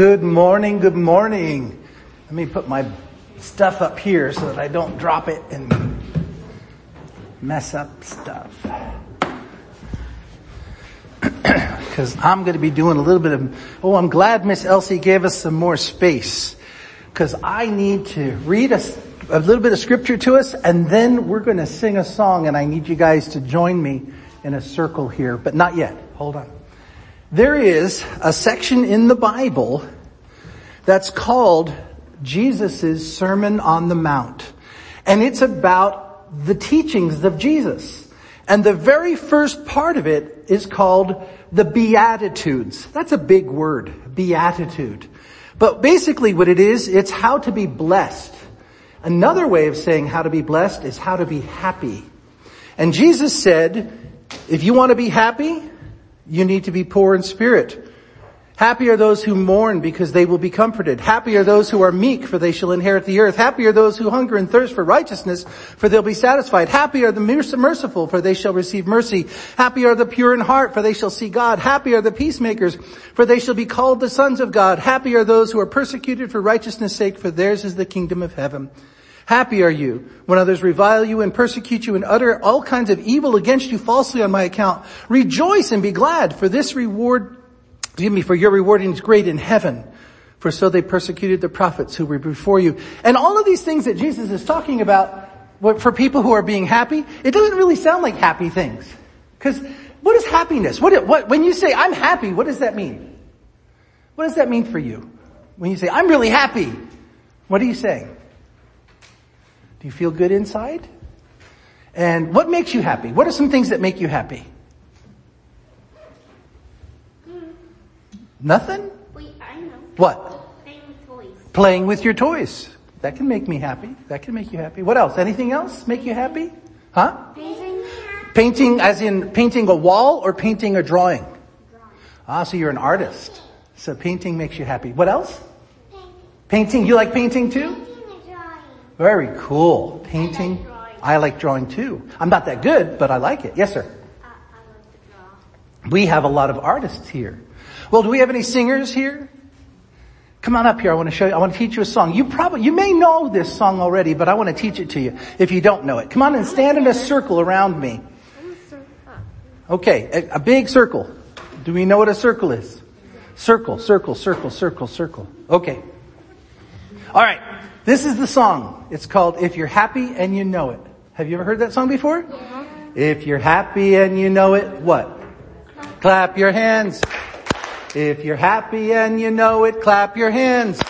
Good morning, good morning. Let me put my stuff up here so that I don't drop it and mess up stuff. Because I'm going to be doing a little bit of, oh, I'm glad Miss Elsie gave us some more space. Because I need to read a, a little bit of scripture to us and then we're going to sing a song and I need you guys to join me in a circle here, but not yet. Hold on. There is a section in the Bible that's called Jesus' Sermon on the Mount. And it's about the teachings of Jesus. And the very first part of it is called the Beatitudes. That's a big word, beatitude. But basically what it is, it's how to be blessed. Another way of saying how to be blessed is how to be happy. And Jesus said, if you want to be happy, you need to be poor in spirit. Happy are those who mourn because they will be comforted. Happy are those who are meek for they shall inherit the earth. Happy are those who hunger and thirst for righteousness for they'll be satisfied. Happy are the merciful for they shall receive mercy. Happy are the pure in heart for they shall see God. Happy are the peacemakers for they shall be called the sons of God. Happy are those who are persecuted for righteousness sake for theirs is the kingdom of heaven. Happy are you when others revile you and persecute you and utter all kinds of evil against you falsely on my account. Rejoice and be glad for this reward Excuse me, for your rewarding is great in heaven. For so they persecuted the prophets who were before you. And all of these things that Jesus is talking about for people who are being happy, it doesn't really sound like happy things. Cause what is happiness? What, what, when you say I'm happy, what does that mean? What does that mean for you? When you say I'm really happy, what are you saying? Do you feel good inside? And what makes you happy? What are some things that make you happy? Nothing? Wait, I know. What? Playing with toys. Playing with your toys. That can make me happy. That can make you happy. What else? Anything else make you happy? Huh? Painting. Painting as in painting a wall or painting a drawing? Ah, so you're an artist. So painting makes you happy. What else? Painting. Painting. You like painting too? Painting a drawing. Very cool. Painting. drawing. I like drawing too. I'm not that good, but I like it. Yes, sir. Uh, I like to draw. We have a lot of artists here. Well, do we have any singers here? Come on up here. I want to show you. I want to teach you a song. You probably, you may know this song already, but I want to teach it to you if you don't know it. Come on and stand in a circle around me. Okay, a, a big circle. Do we know what a circle is? Circle, circle, circle, circle, circle. Okay. All right. This is the song. It's called If You're Happy and You Know It. Have you ever heard that song before? Uh-huh. If you're happy and you know it, what? Clap your hands. If you're happy and you know it, clap your hands.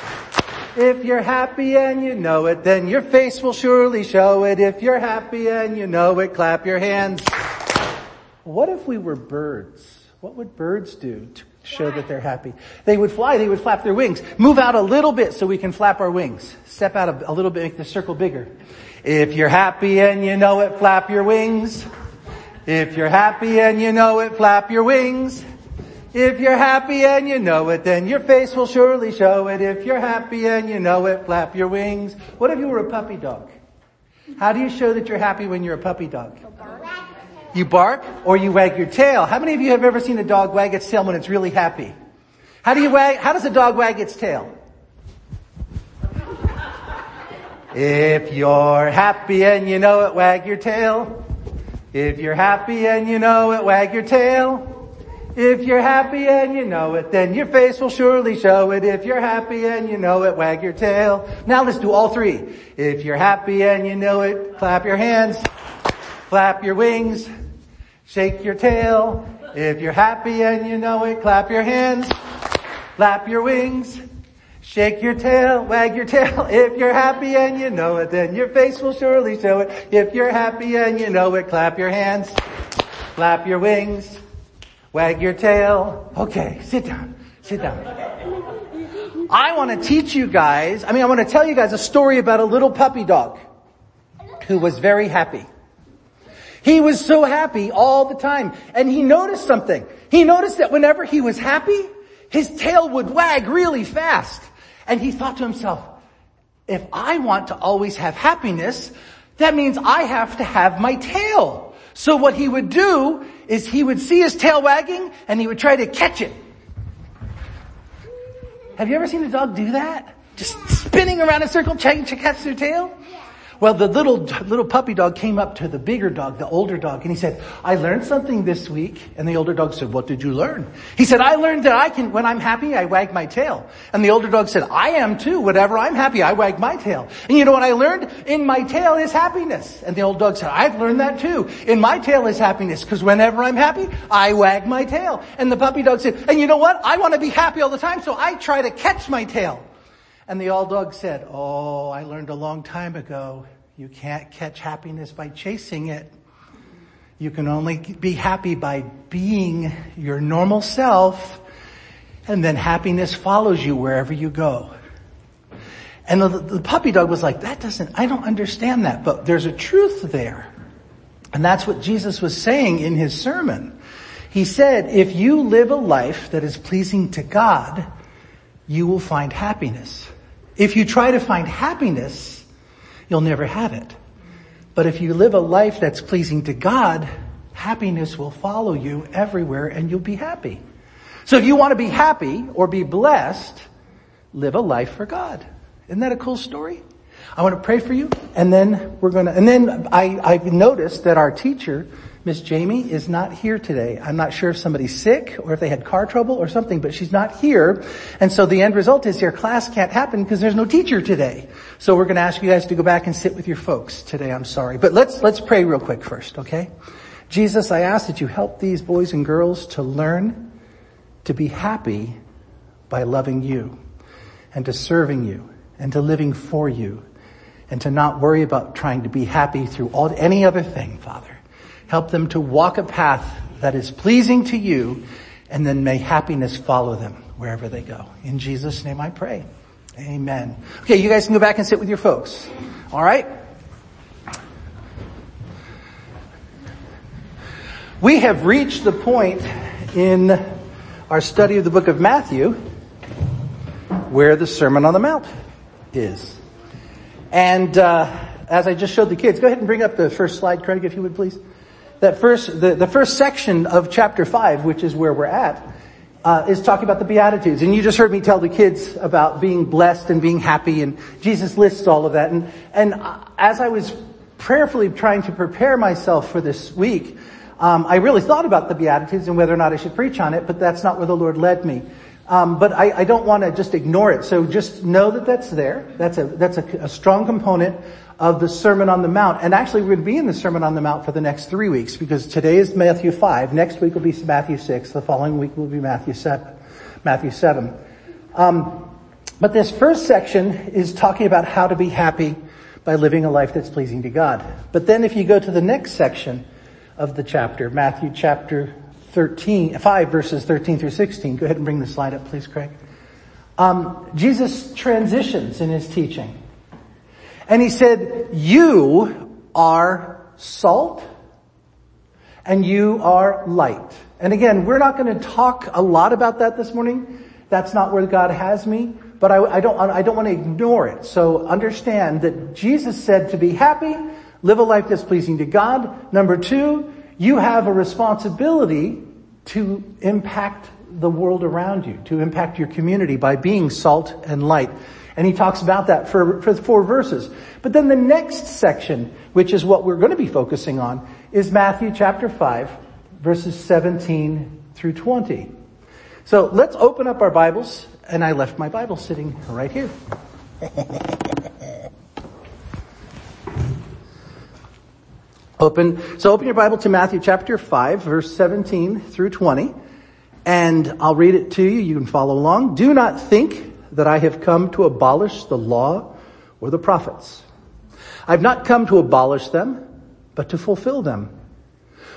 If you're happy and you know it, then your face will surely show it. If you're happy and you know it, clap your hands. What if we were birds? What would birds do to show that they're happy? They would fly, they would flap their wings. Move out a little bit so we can flap our wings. Step out a, a little bit, make the circle bigger. If you're happy and you know it, flap your wings. If you're happy and you know it, flap your wings. If you're happy and you know it, then your face will surely show it. If you're happy and you know it, flap your wings. What if you were a puppy dog? How do you show that you're happy when you're a puppy dog? You bark or you wag your tail. How many of you have ever seen a dog wag its tail when it's really happy? How do you wag, how does a dog wag its tail? If you're happy and you know it, wag your tail. If you're happy and you know it, wag your tail. If you're happy and you know it, then your face will surely show it. If you're happy and you know it, wag your tail. Now let's do all three. If you're happy and you know it, clap your hands, flap your wings, shake your tail. If you're happy and you know it, clap your hands, flap your wings, shake your tail, wag your tail. If you're happy and you know it, then your face will surely show it. If you're happy and you know it, clap your hands, flap your wings, Wag your tail. Okay, sit down. Sit down. I want to teach you guys, I mean, I want to tell you guys a story about a little puppy dog who was very happy. He was so happy all the time and he noticed something. He noticed that whenever he was happy, his tail would wag really fast. And he thought to himself, if I want to always have happiness, that means I have to have my tail. So what he would do is he would see his tail wagging and he would try to catch it. Have you ever seen a dog do that? Just spinning around in a circle trying to catch their tail? Well, the little, little puppy dog came up to the bigger dog, the older dog, and he said, I learned something this week. And the older dog said, what did you learn? He said, I learned that I can, when I'm happy, I wag my tail. And the older dog said, I am too. Whenever I'm happy, I wag my tail. And you know what I learned? In my tail is happiness. And the old dog said, I've learned that too. In my tail is happiness, because whenever I'm happy, I wag my tail. And the puppy dog said, and you know what? I want to be happy all the time, so I try to catch my tail. And the old dog said, oh, I learned a long time ago you can't catch happiness by chasing it. You can only be happy by being your normal self and then happiness follows you wherever you go. And the, the, puppy dog was like, that doesn't, I don't understand that, but there's a truth there. And that's what Jesus was saying in his sermon. He said, if you live a life that is pleasing to God, you will find happiness. If you try to find happiness you'll never have it. But if you live a life that's pleasing to God, happiness will follow you everywhere and you'll be happy. So if you want to be happy or be blessed, live a life for God. Isn't that a cool story? I want to pray for you and then we're going to, and then I, I've noticed that our teacher Miss Jamie is not here today. I'm not sure if somebody's sick or if they had car trouble or something, but she's not here. And so the end result is your class can't happen because there's no teacher today. So we're going to ask you guys to go back and sit with your folks today. I'm sorry. But let's, let's pray real quick first, okay? Jesus, I ask that you help these boys and girls to learn to be happy by loving you and to serving you and to living for you and to not worry about trying to be happy through all, any other thing, Father. Help them to walk a path that is pleasing to you and then may happiness follow them wherever they go. In Jesus name I pray. Amen. Okay, you guys can go back and sit with your folks. All right? We have reached the point in our study of the book of Matthew where the Sermon on the Mount is. And uh, as I just showed the kids, go ahead and bring up the first slide, Craig, if you would please that first, the, the first section of chapter 5, which is where we're at, uh, is talking about the Beatitudes. And you just heard me tell the kids about being blessed and being happy, and Jesus lists all of that. And, and as I was prayerfully trying to prepare myself for this week, um, I really thought about the Beatitudes and whether or not I should preach on it, but that's not where the Lord led me. Um, but I, I don't want to just ignore it. So just know that that's there. That's a that's a, a strong component of the Sermon on the Mount. And actually we're going to be in the Sermon on the Mount for the next three weeks because today is Matthew 5. Next week will be Matthew 6. The following week will be Matthew 7. Matthew 7. Um, but this first section is talking about how to be happy by living a life that's pleasing to God. But then if you go to the next section of the chapter, Matthew chapter 13, 5 verses 13 through 16. Go ahead and bring the slide up please, Craig. Um, Jesus transitions in his teaching. And he said, you are salt and you are light. And again, we're not going to talk a lot about that this morning. That's not where God has me, but I, I don't, I don't want to ignore it. So understand that Jesus said to be happy, live a life that's pleasing to God. Number two, you have a responsibility to impact the world around you, to impact your community by being salt and light. And he talks about that for, for four verses. But then the next section, which is what we're going to be focusing on, is Matthew chapter 5, verses 17 through 20. So let's open up our Bibles, and I left my Bible sitting right here. open, so open your Bible to Matthew chapter 5, verse 17 through 20, and I'll read it to you. You can follow along. Do not think that I have come to abolish the law or the prophets. I've not come to abolish them, but to fulfill them.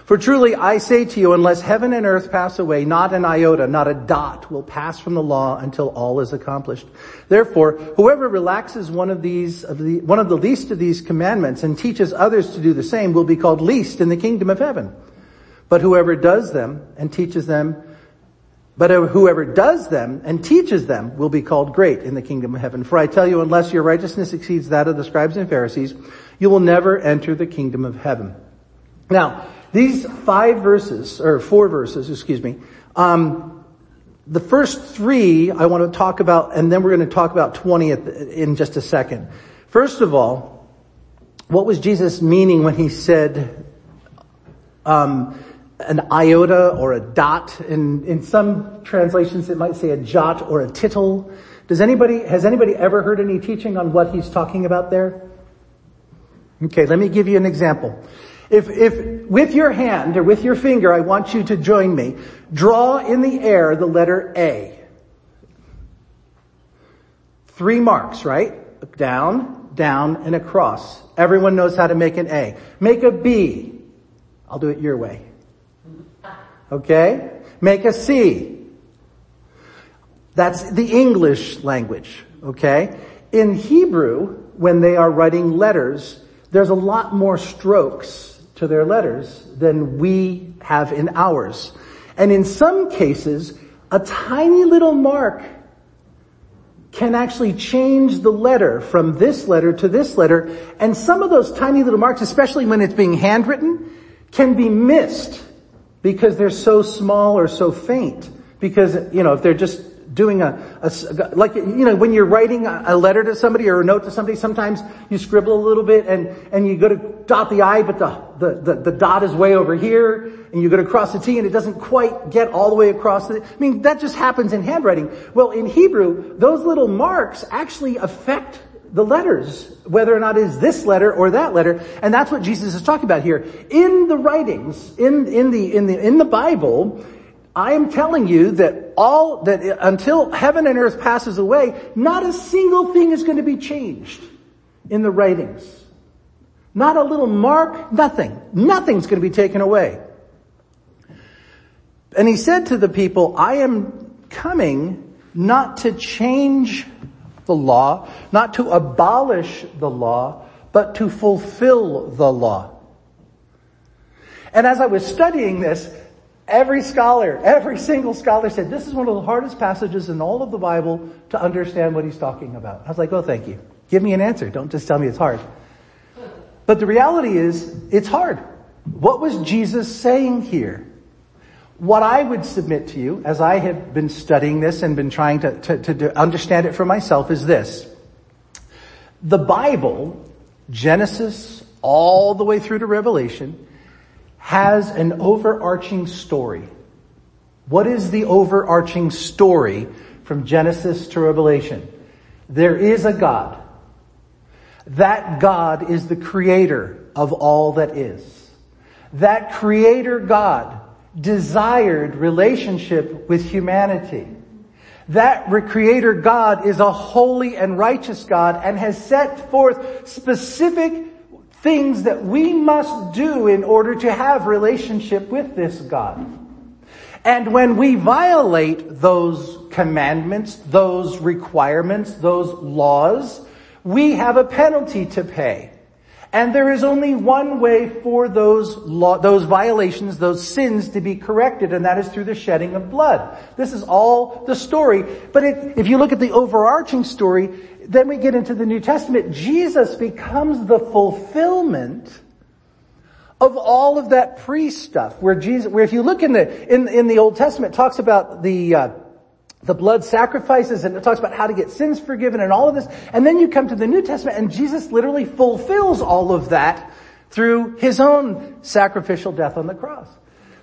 For truly I say to you, unless heaven and earth pass away, not an iota, not a dot will pass from the law until all is accomplished. Therefore, whoever relaxes one of these, of the, one of the least of these commandments and teaches others to do the same will be called least in the kingdom of heaven. But whoever does them and teaches them but whoever does them and teaches them will be called great in the kingdom of heaven. For I tell you, unless your righteousness exceeds that of the scribes and Pharisees, you will never enter the kingdom of heaven. Now, these five verses, or four verses, excuse me, um, the first three I want to talk about, and then we're going to talk about 20 the, in just a second. First of all, what was Jesus meaning when he said um, an iota or a dot? In, in some translations it might say a jot or a tittle. Does anybody, has anybody ever heard any teaching on what he's talking about there? Okay, let me give you an example. If, if with your hand or with your finger, I want you to join me, draw in the air the letter A. Three marks, right? Down, down, and across. Everyone knows how to make an A. Make a B. I'll do it your way. Okay? Make a C. That's the English language. Okay? In Hebrew, when they are writing letters, there's a lot more strokes to their letters than we have in ours. And in some cases, a tiny little mark can actually change the letter from this letter to this letter. And some of those tiny little marks, especially when it's being handwritten, can be missed because they're so small or so faint. Because, you know, if they're just doing a, a, like, you know, when you're writing a letter to somebody or a note to somebody, sometimes you scribble a little bit and, and you go to dot the I, but the, the, the, the dot is way over here and you go to cross the T and it doesn't quite get all the way across the, I mean, that just happens in handwriting. Well, in Hebrew, those little marks actually affect the letters, whether or not it is this letter or that letter, and that's what Jesus is talking about here. In the writings, in, in the, in the, in the Bible, I am telling you that all, that until heaven and earth passes away, not a single thing is going to be changed in the writings. Not a little mark, nothing. Nothing's going to be taken away. And he said to the people, I am coming not to change the law, not to abolish the law, but to fulfill the law. And as I was studying this, Every scholar, every single scholar said this is one of the hardest passages in all of the Bible to understand what he's talking about. I was like, oh, thank you. Give me an answer. Don't just tell me it's hard. But the reality is, it's hard. What was Jesus saying here? What I would submit to you, as I have been studying this and been trying to, to, to understand it for myself, is this. The Bible, Genesis, all the way through to Revelation, has an overarching story. What is the overarching story from Genesis to Revelation? There is a God. That God is the creator of all that is. That creator God desired relationship with humanity. That creator God is a holy and righteous God and has set forth specific things that we must do in order to have relationship with this God. And when we violate those commandments, those requirements, those laws, we have a penalty to pay. And there is only one way for those law, those violations, those sins to be corrected, and that is through the shedding of blood. This is all the story. But it, if you look at the overarching story, then we get into the New Testament. Jesus becomes the fulfillment of all of that pre stuff. Where Jesus, where if you look in the in in the Old Testament, talks about the uh, the blood sacrifices and it talks about how to get sins forgiven and all of this. And then you come to the New Testament and Jesus literally fulfills all of that through his own sacrificial death on the cross.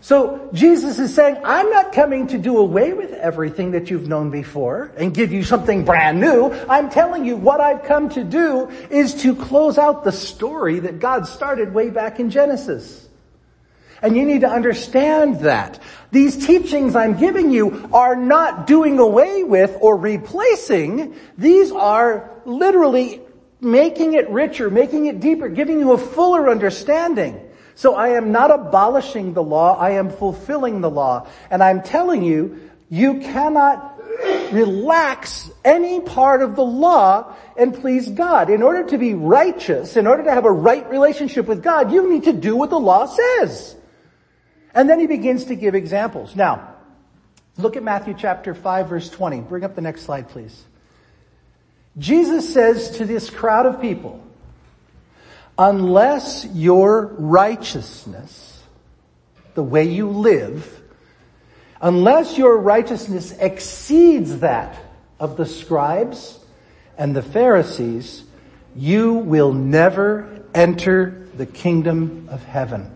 So Jesus is saying, I'm not coming to do away with everything that you've known before and give you something brand new. I'm telling you what I've come to do is to close out the story that God started way back in Genesis. And you need to understand that. These teachings I'm giving you are not doing away with or replacing. These are literally making it richer, making it deeper, giving you a fuller understanding. So I am not abolishing the law, I am fulfilling the law. And I'm telling you, you cannot relax any part of the law and please God. In order to be righteous, in order to have a right relationship with God, you need to do what the law says. And then he begins to give examples. Now, look at Matthew chapter 5 verse 20. Bring up the next slide, please. Jesus says to this crowd of people, unless your righteousness, the way you live, unless your righteousness exceeds that of the scribes and the Pharisees, you will never enter the kingdom of heaven.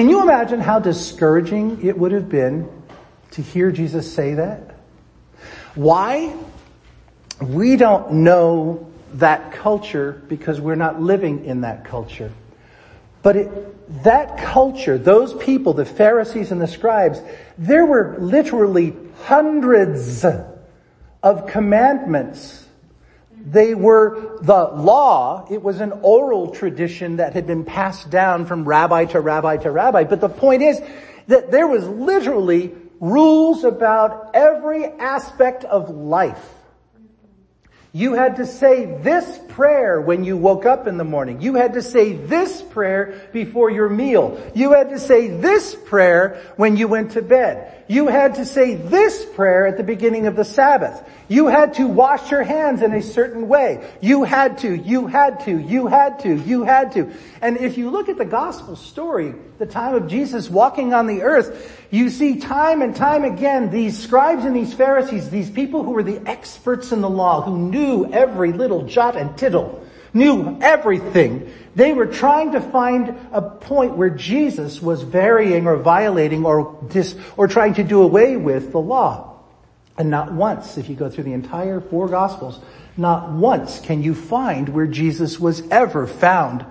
Can you imagine how discouraging it would have been to hear Jesus say that? Why? We don't know that culture because we're not living in that culture. But it, that culture, those people, the Pharisees and the scribes, there were literally hundreds of commandments. They were the law. It was an oral tradition that had been passed down from rabbi to rabbi to rabbi. But the point is that there was literally rules about every aspect of life. You had to say this prayer when you woke up in the morning. You had to say this prayer before your meal. You had to say this prayer when you went to bed. You had to say this prayer at the beginning of the Sabbath. You had to wash your hands in a certain way. You had to, you had to, you had to, you had to. And if you look at the gospel story, the time of Jesus walking on the earth, you see time and time again these scribes and these Pharisees, these people who were the experts in the law, who knew every little jot and tittle, knew everything. They were trying to find a point where Jesus was varying or violating or dis, or trying to do away with the law. And not once, if you go through the entire four gospels, not once can you find where Jesus was ever found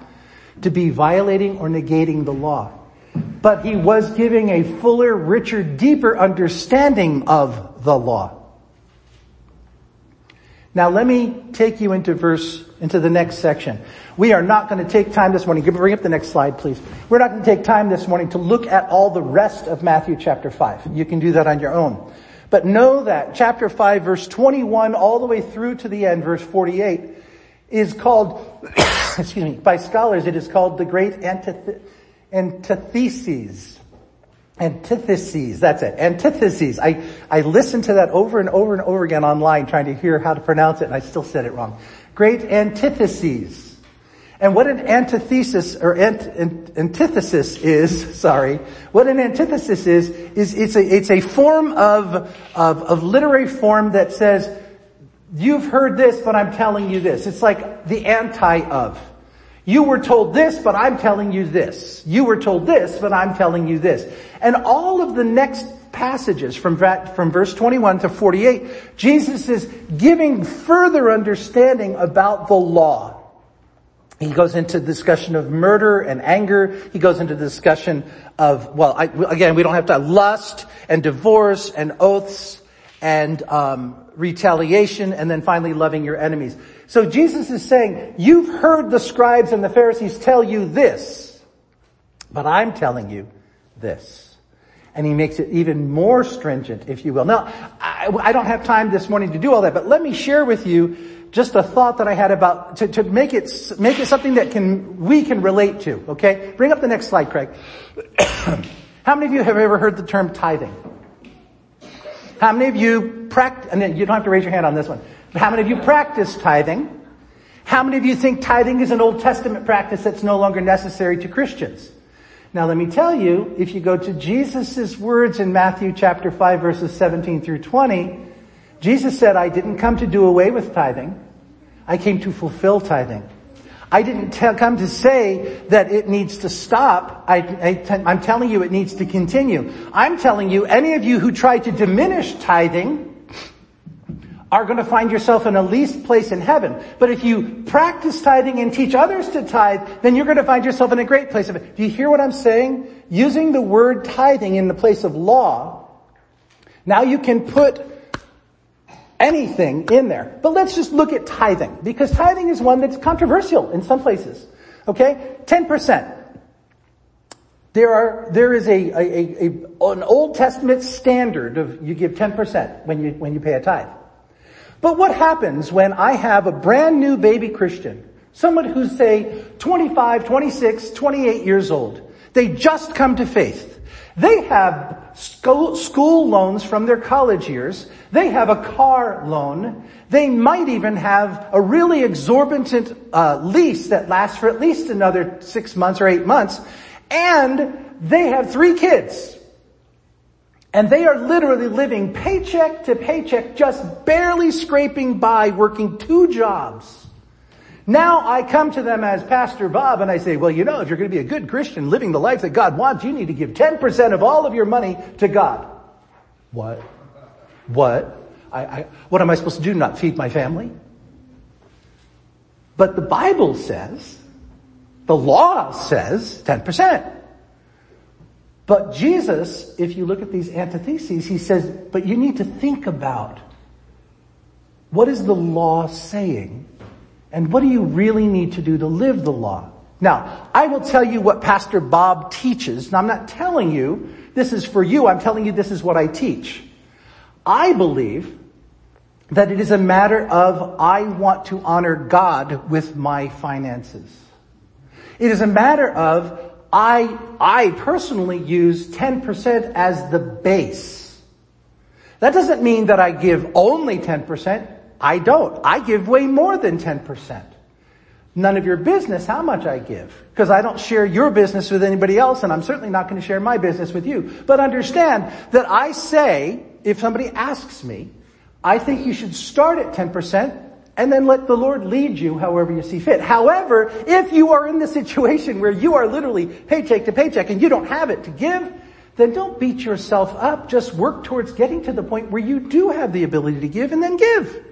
to be violating or negating the law. But he was giving a fuller, richer, deeper understanding of the law. Now let me take you into verse, into the next section. We are not going to take time this morning. Bring up the next slide, please. We're not going to take time this morning to look at all the rest of Matthew chapter 5. You can do that on your own. But know that chapter 5 verse 21 all the way through to the end, verse 48, is called, excuse me, by scholars it is called the great antith- antitheses. Antitheses, that's it. Antitheses. I, I listened to that over and over and over again online trying to hear how to pronounce it and I still said it wrong. Great antitheses. And what an antithesis or ant, ant, antithesis is, sorry, what an antithesis is, is it's a, it's a form of, of, of literary form that says, you've heard this, but I'm telling you this. It's like the anti of. You were told this, but I'm telling you this. You were told this, but I'm telling you this. And all of the next passages from, from verse 21 to 48, Jesus is giving further understanding about the law. He goes into discussion of murder and anger. He goes into discussion of, well, I, again, we don't have to lust and divorce and oaths and um, retaliation and then finally loving your enemies. So Jesus is saying, you've heard the scribes and the Pharisees tell you this, but I'm telling you this. And he makes it even more stringent, if you will. Now, I, I don't have time this morning to do all that, but let me share with you just a thought that I had about, to, to make it, make it something that can, we can relate to, okay? Bring up the next slide, Craig. How many of you have ever heard the term tithing? How many of you practice, and you don't have to raise your hand on this one, how many of you practice tithing? How many of you think tithing is an Old Testament practice that's no longer necessary to Christians? Now let me tell you, if you go to Jesus' words in Matthew chapter 5 verses 17 through 20, Jesus said, I didn't come to do away with tithing. I came to fulfill tithing. I didn't tell, come to say that it needs to stop. I, am telling you it needs to continue. I'm telling you, any of you who try to diminish tithing are going to find yourself in a least place in heaven. But if you practice tithing and teach others to tithe, then you're going to find yourself in a great place of it. Do you hear what I'm saying? Using the word tithing in the place of law, now you can put anything in there. But let's just look at tithing, because tithing is one that's controversial in some places. Okay? 10%. There are, there is a, a, a, an Old Testament standard of you give 10% when you, when you pay a tithe. But what happens when I have a brand new baby Christian, someone who's say 25, 26, 28 years old, they just come to faith. They have school, loans from their college years. They have a car loan. They might even have a really exorbitant uh, lease that lasts for at least another six months or eight months. And they have three kids. And they are literally living paycheck to paycheck, just barely scraping by, working two jobs. Now I come to them as Pastor Bob and I say, well, you know, if you're going to be a good Christian living the life that God wants, you need to give 10% of all of your money to God. What? What? I, I, what am I supposed to do? Not feed my family? But the Bible says, the law says 10%. But Jesus, if you look at these antitheses, he says, but you need to think about what is the law saying and what do you really need to do to live the law? Now, I will tell you what Pastor Bob teaches. Now, I'm not telling you this is for you. I'm telling you this is what I teach. I believe that it is a matter of I want to honor God with my finances. It is a matter of I, I personally use 10% as the base. That doesn't mean that I give only 10%. I don't. I give way more than 10%. None of your business how much I give. Because I don't share your business with anybody else and I'm certainly not going to share my business with you. But understand that I say, if somebody asks me, I think you should start at 10% and then let the Lord lead you however you see fit. However, if you are in the situation where you are literally paycheck to paycheck and you don't have it to give, then don't beat yourself up. Just work towards getting to the point where you do have the ability to give and then give.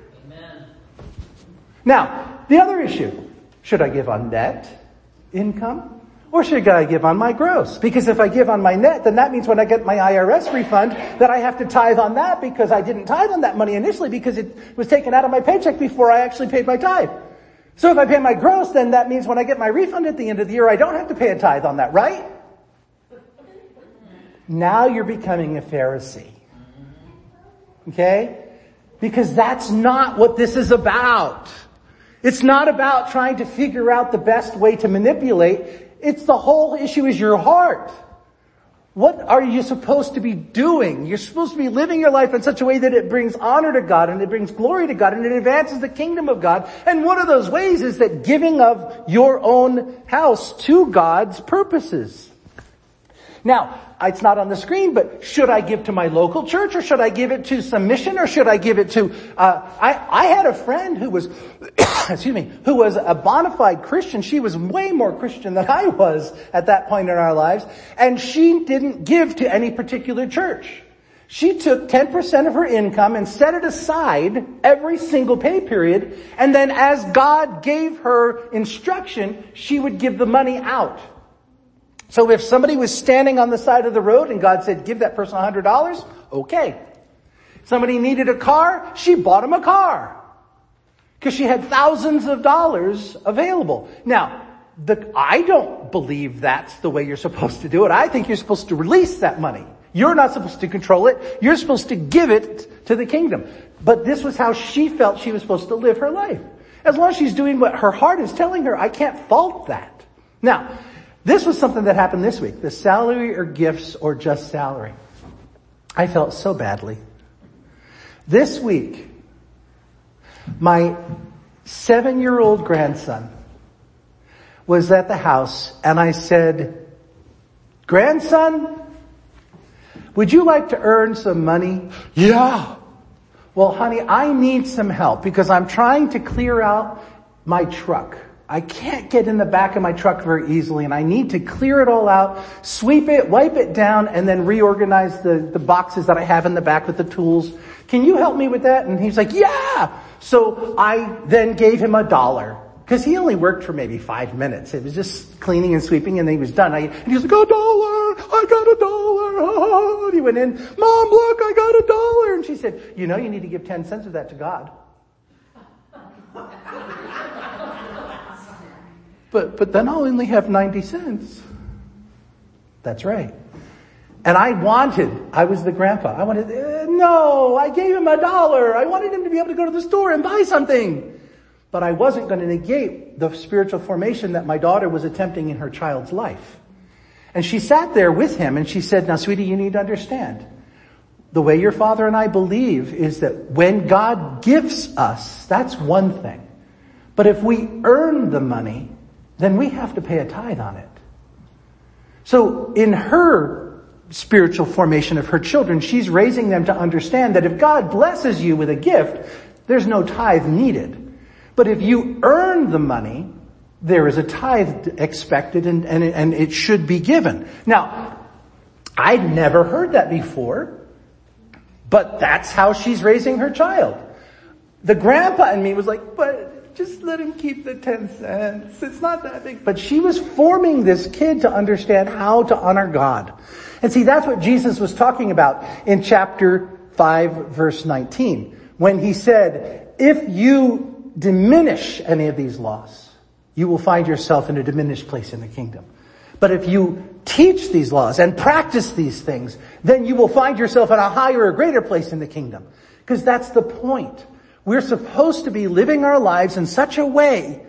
Now, the other issue, should I give on net income? Or should I give on my gross? Because if I give on my net, then that means when I get my IRS refund, that I have to tithe on that because I didn't tithe on that money initially because it was taken out of my paycheck before I actually paid my tithe. So if I pay my gross, then that means when I get my refund at the end of the year, I don't have to pay a tithe on that, right? Now you're becoming a Pharisee. Okay? Because that's not what this is about. It's not about trying to figure out the best way to manipulate. It's the whole issue is your heart. What are you supposed to be doing? You're supposed to be living your life in such a way that it brings honor to God and it brings glory to God and it advances the kingdom of God. And one of those ways is that giving of your own house to God's purposes. Now, it's not on the screen, but should I give to my local church or should I give it to some mission or should I give it to, uh, I, I had a friend who was, excuse me, who was a bona fide Christian. She was way more Christian than I was at that point in our lives. And she didn't give to any particular church. She took 10% of her income and set it aside every single pay period. And then as God gave her instruction, she would give the money out. So if somebody was standing on the side of the road and God said, give that person $100, okay. Somebody needed a car, she bought him a car. Because she had thousands of dollars available. Now, the, I don't believe that's the way you're supposed to do it. I think you're supposed to release that money. You're not supposed to control it. You're supposed to give it to the kingdom. But this was how she felt she was supposed to live her life. As long as she's doing what her heart is telling her, I can't fault that. Now, this was something that happened this week. The salary or gifts or just salary. I felt so badly. This week, my seven year old grandson was at the house and I said, grandson, would you like to earn some money? Yeah. Well, honey, I need some help because I'm trying to clear out my truck. I can't get in the back of my truck very easily and I need to clear it all out, sweep it, wipe it down, and then reorganize the, the boxes that I have in the back with the tools. Can you help me with that? And he's like, yeah! So I then gave him a dollar. Cause he only worked for maybe five minutes. It was just cleaning and sweeping and then he was done. I, and he was like, a dollar! I got a dollar! And he went in, mom look, I got a dollar! And she said, you know you need to give 10 cents of that to God. But, but then I'll only have 90 cents. That's right. And I wanted, I was the grandpa, I wanted, uh, no, I gave him a dollar. I wanted him to be able to go to the store and buy something. But I wasn't going to negate the spiritual formation that my daughter was attempting in her child's life. And she sat there with him and she said, now sweetie, you need to understand. The way your father and I believe is that when God gives us, that's one thing. But if we earn the money, then we have to pay a tithe on it. So in her spiritual formation of her children. She's raising them to understand that if God blesses you with a gift, there's no tithe needed. But if you earn the money, there is a tithe expected and, and, and it should be given. Now, I'd never heard that before, but that's how she's raising her child. The grandpa in me was like, but just let him keep the 10 cents. It's not that big. But she was forming this kid to understand how to honor God. And see, that's what Jesus was talking about in chapter 5 verse 19. When he said, if you diminish any of these laws, you will find yourself in a diminished place in the kingdom. But if you teach these laws and practice these things, then you will find yourself in a higher or greater place in the kingdom. Because that's the point. We're supposed to be living our lives in such a way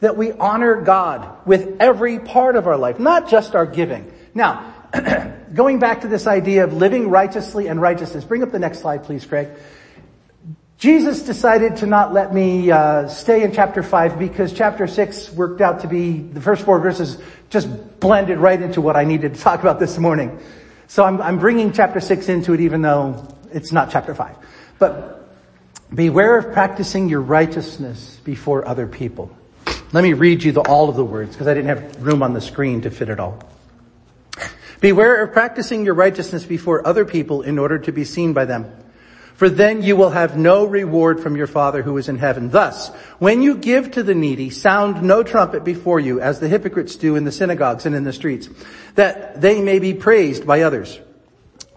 that we honor God with every part of our life, not just our giving. Now, going back to this idea of living righteously and righteousness, bring up the next slide please, Craig. Jesus decided to not let me uh, stay in chapter 5 because chapter 6 worked out to be, the first four verses just blended right into what I needed to talk about this morning. So I'm, I'm bringing chapter 6 into it even though it's not chapter 5. But beware of practicing your righteousness before other people. Let me read you the, all of the words because I didn't have room on the screen to fit it all. Beware of practicing your righteousness before other people in order to be seen by them for then you will have no reward from your Father who is in heaven. Thus, when you give to the needy, sound no trumpet before you, as the hypocrites do in the synagogues and in the streets, that they may be praised by others.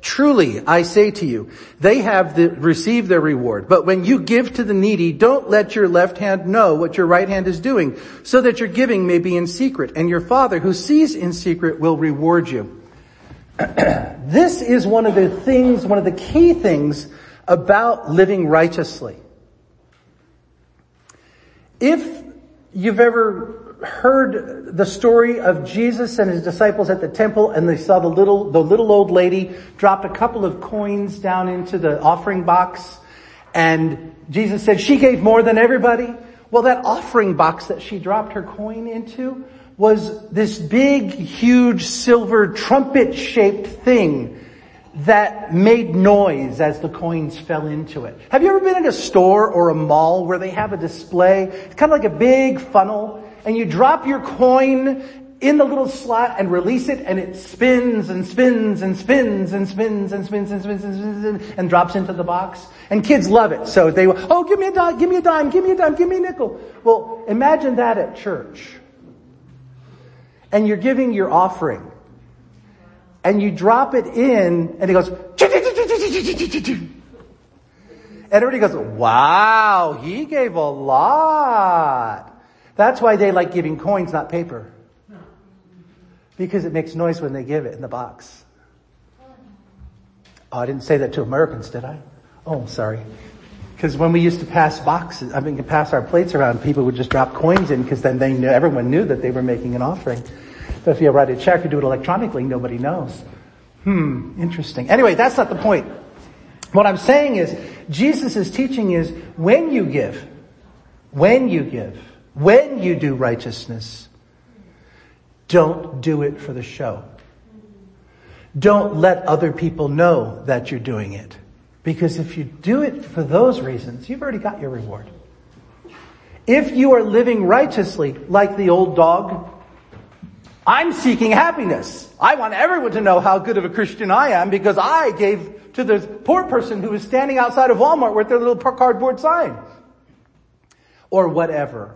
Truly, I say to you, they have the, received their reward. But when you give to the needy, don't let your left hand know what your right hand is doing, so that your giving may be in secret, and your Father who sees in secret will reward you. this is one of the things, one of the key things about living righteously. If you've ever heard the story of Jesus and his disciples at the temple and they saw the little, the little old lady drop a couple of coins down into the offering box and Jesus said she gave more than everybody. Well, that offering box that she dropped her coin into was this big, huge silver trumpet shaped thing that made noise as the coins fell into it. Have you ever been in a store or a mall where they have a display? It's kind of like a big funnel and you drop your coin in the little slot and release it and it spins and spins and spins and spins and spins and spins and spins and, spins and drops into the box. And kids love it. So they, oh, give me a dime, give me a dime, give me a dime, give me a nickel. Well, imagine that at church. And you're giving your offering and you drop it in and it goes, and everybody goes, wow, he gave a lot. That's why they like giving coins, not paper. Because it makes noise when they give it in the box. Oh, I didn't say that to Americans, did I? Oh, sorry. Because when we used to pass boxes, I mean, pass our plates around, people would just drop coins in because then they knew, everyone knew that they were making an offering. But if you write a check or do it electronically, nobody knows. Hmm, interesting. Anyway, that's not the point. What I'm saying is, Jesus' teaching is when you give, when you give, when you do righteousness, don't do it for the show. Don't let other people know that you're doing it. Because if you do it for those reasons, you've already got your reward. If you are living righteously, like the old dog I'm seeking happiness. I want everyone to know how good of a Christian I am because I gave to the poor person who was standing outside of Walmart with their little cardboard sign. Or whatever.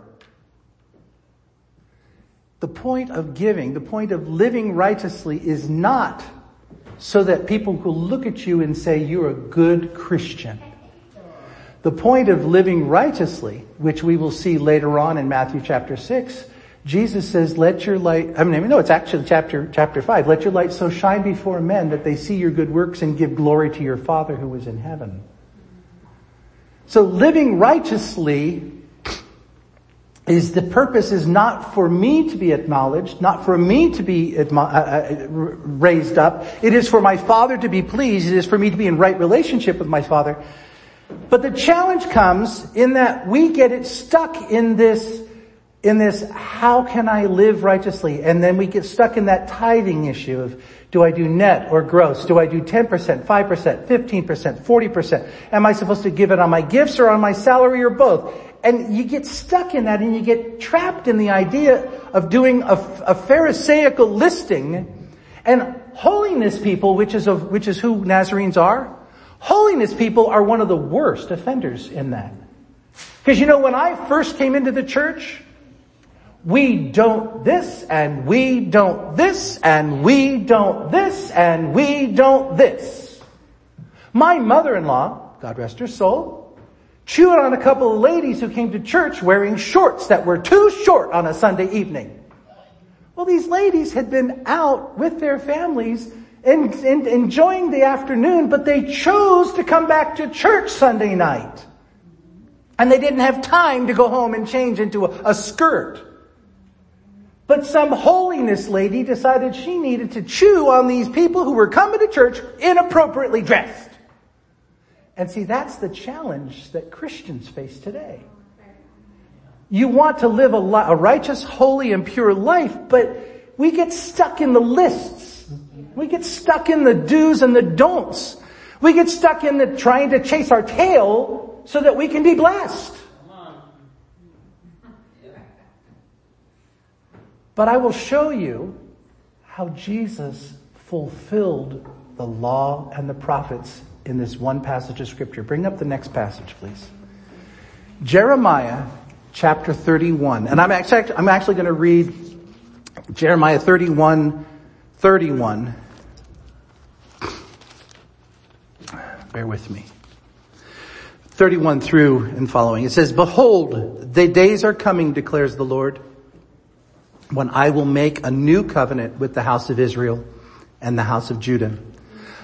The point of giving, the point of living righteously is not so that people will look at you and say you're a good Christian. The point of living righteously, which we will see later on in Matthew chapter 6, Jesus says, let your light, I mean, no, it's actually chapter, chapter five. Let your light so shine before men that they see your good works and give glory to your Father who is in heaven. So living righteously is the purpose is not for me to be acknowledged, not for me to be uh, uh, raised up. It is for my Father to be pleased. It is for me to be in right relationship with my Father. But the challenge comes in that we get it stuck in this in this, how can I live righteously? And then we get stuck in that tithing issue of, do I do net or gross? Do I do 10%, 5%, 15%, 40%? Am I supposed to give it on my gifts or on my salary or both? And you get stuck in that and you get trapped in the idea of doing a, a pharisaical listing and holiness people, which is, of, which is who Nazarenes are, holiness people are one of the worst offenders in that. Because you know, when I first came into the church, we don't this and we don't this and we don't this and we don't this. My mother-in-law, God rest her soul, chewed on a couple of ladies who came to church wearing shorts that were too short on a Sunday evening. Well, these ladies had been out with their families and, and enjoying the afternoon, but they chose to come back to church Sunday night. And they didn't have time to go home and change into a, a skirt. But some holiness lady decided she needed to chew on these people who were coming to church inappropriately dressed. And see, that's the challenge that Christians face today. You want to live a, a righteous, holy, and pure life, but we get stuck in the lists. We get stuck in the do's and the don'ts. We get stuck in the trying to chase our tail so that we can be blessed. But I will show you how Jesus fulfilled the law and the prophets in this one passage of scripture. Bring up the next passage, please. Jeremiah chapter 31. And I'm actually, I'm actually going to read Jeremiah 31, 31. Bear with me. 31 through and following. It says, Behold, the days are coming, declares the Lord when I will make a new covenant with the house of Israel and the house of Judah.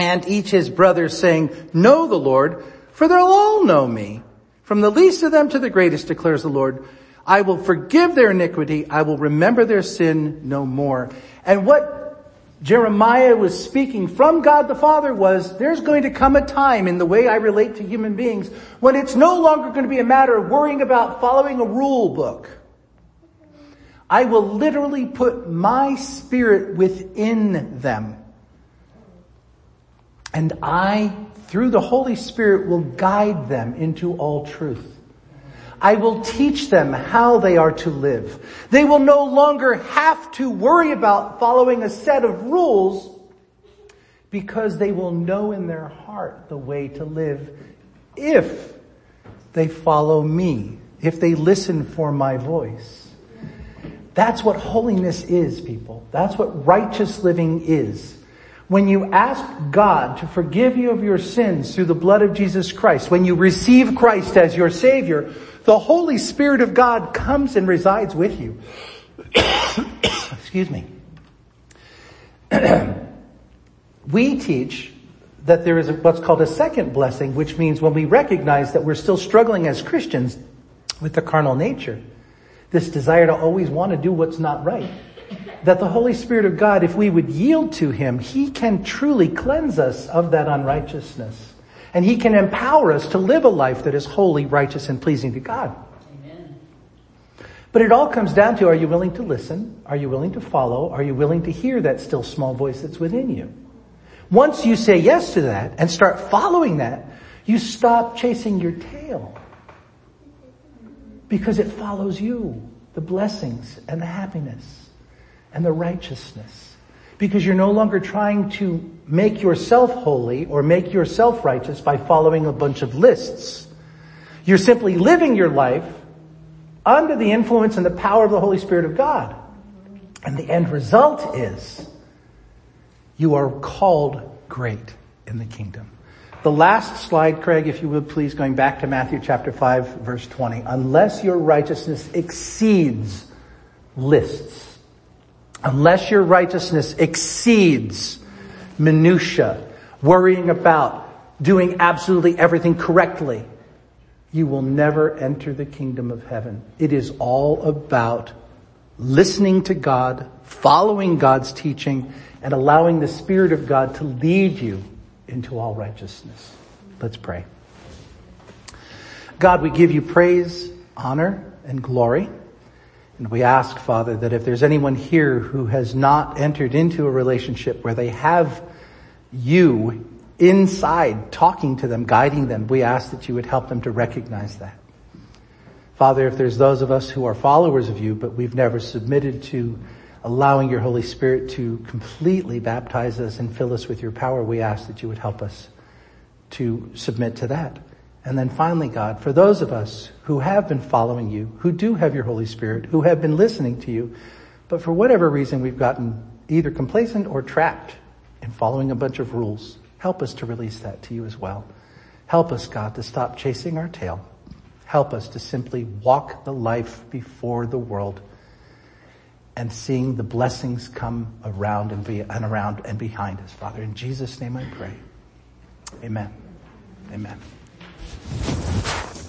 and each his brother saying, know the Lord, for they'll all know me. From the least of them to the greatest declares the Lord. I will forgive their iniquity. I will remember their sin no more. And what Jeremiah was speaking from God the Father was, there's going to come a time in the way I relate to human beings when it's no longer going to be a matter of worrying about following a rule book I will literally put my spirit within them. And I, through the Holy Spirit, will guide them into all truth. I will teach them how they are to live. They will no longer have to worry about following a set of rules because they will know in their heart the way to live if they follow me, if they listen for my voice. That's what holiness is, people. That's what righteous living is. When you ask God to forgive you of your sins through the blood of Jesus Christ, when you receive Christ as your Savior, the Holy Spirit of God comes and resides with you. Excuse me. we teach that there is what's called a second blessing, which means when we recognize that we're still struggling as Christians with the carnal nature, this desire to always want to do what's not right. That the Holy Spirit of God, if we would yield to Him, He can truly cleanse us of that unrighteousness. And He can empower us to live a life that is holy, righteous, and pleasing to God. Amen. But it all comes down to, are you willing to listen? Are you willing to follow? Are you willing to hear that still small voice that's within you? Once you say yes to that and start following that, you stop chasing your tail because it follows you, the blessings and the happiness and the righteousness. Because you're no longer trying to make yourself holy or make yourself righteous by following a bunch of lists. You're simply living your life under the influence and the power of the Holy Spirit of God. And the end result is you are called great in the kingdom. The last slide, Craig, if you would please, going back to Matthew chapter 5 verse 20. Unless your righteousness exceeds lists. Unless your righteousness exceeds minutia, worrying about doing absolutely everything correctly, you will never enter the kingdom of heaven. It is all about listening to God, following God's teaching, and allowing the Spirit of God to lead you into all righteousness. Let's pray. God, we give you praise, honor, and glory. And we ask, Father, that if there's anyone here who has not entered into a relationship where they have you inside talking to them, guiding them, we ask that you would help them to recognize that. Father, if there's those of us who are followers of you, but we've never submitted to allowing your Holy Spirit to completely baptize us and fill us with your power, we ask that you would help us to submit to that. And then finally, God, for those of us who have been following you, who do have your Holy Spirit, who have been listening to you, but for whatever reason we've gotten either complacent or trapped in following a bunch of rules, help us to release that to you as well. Help us, God, to stop chasing our tail. Help us to simply walk the life before the world and seeing the blessings come around and, be, and around and behind us, Father. In Jesus' name I pray. Amen. Amen. はあ。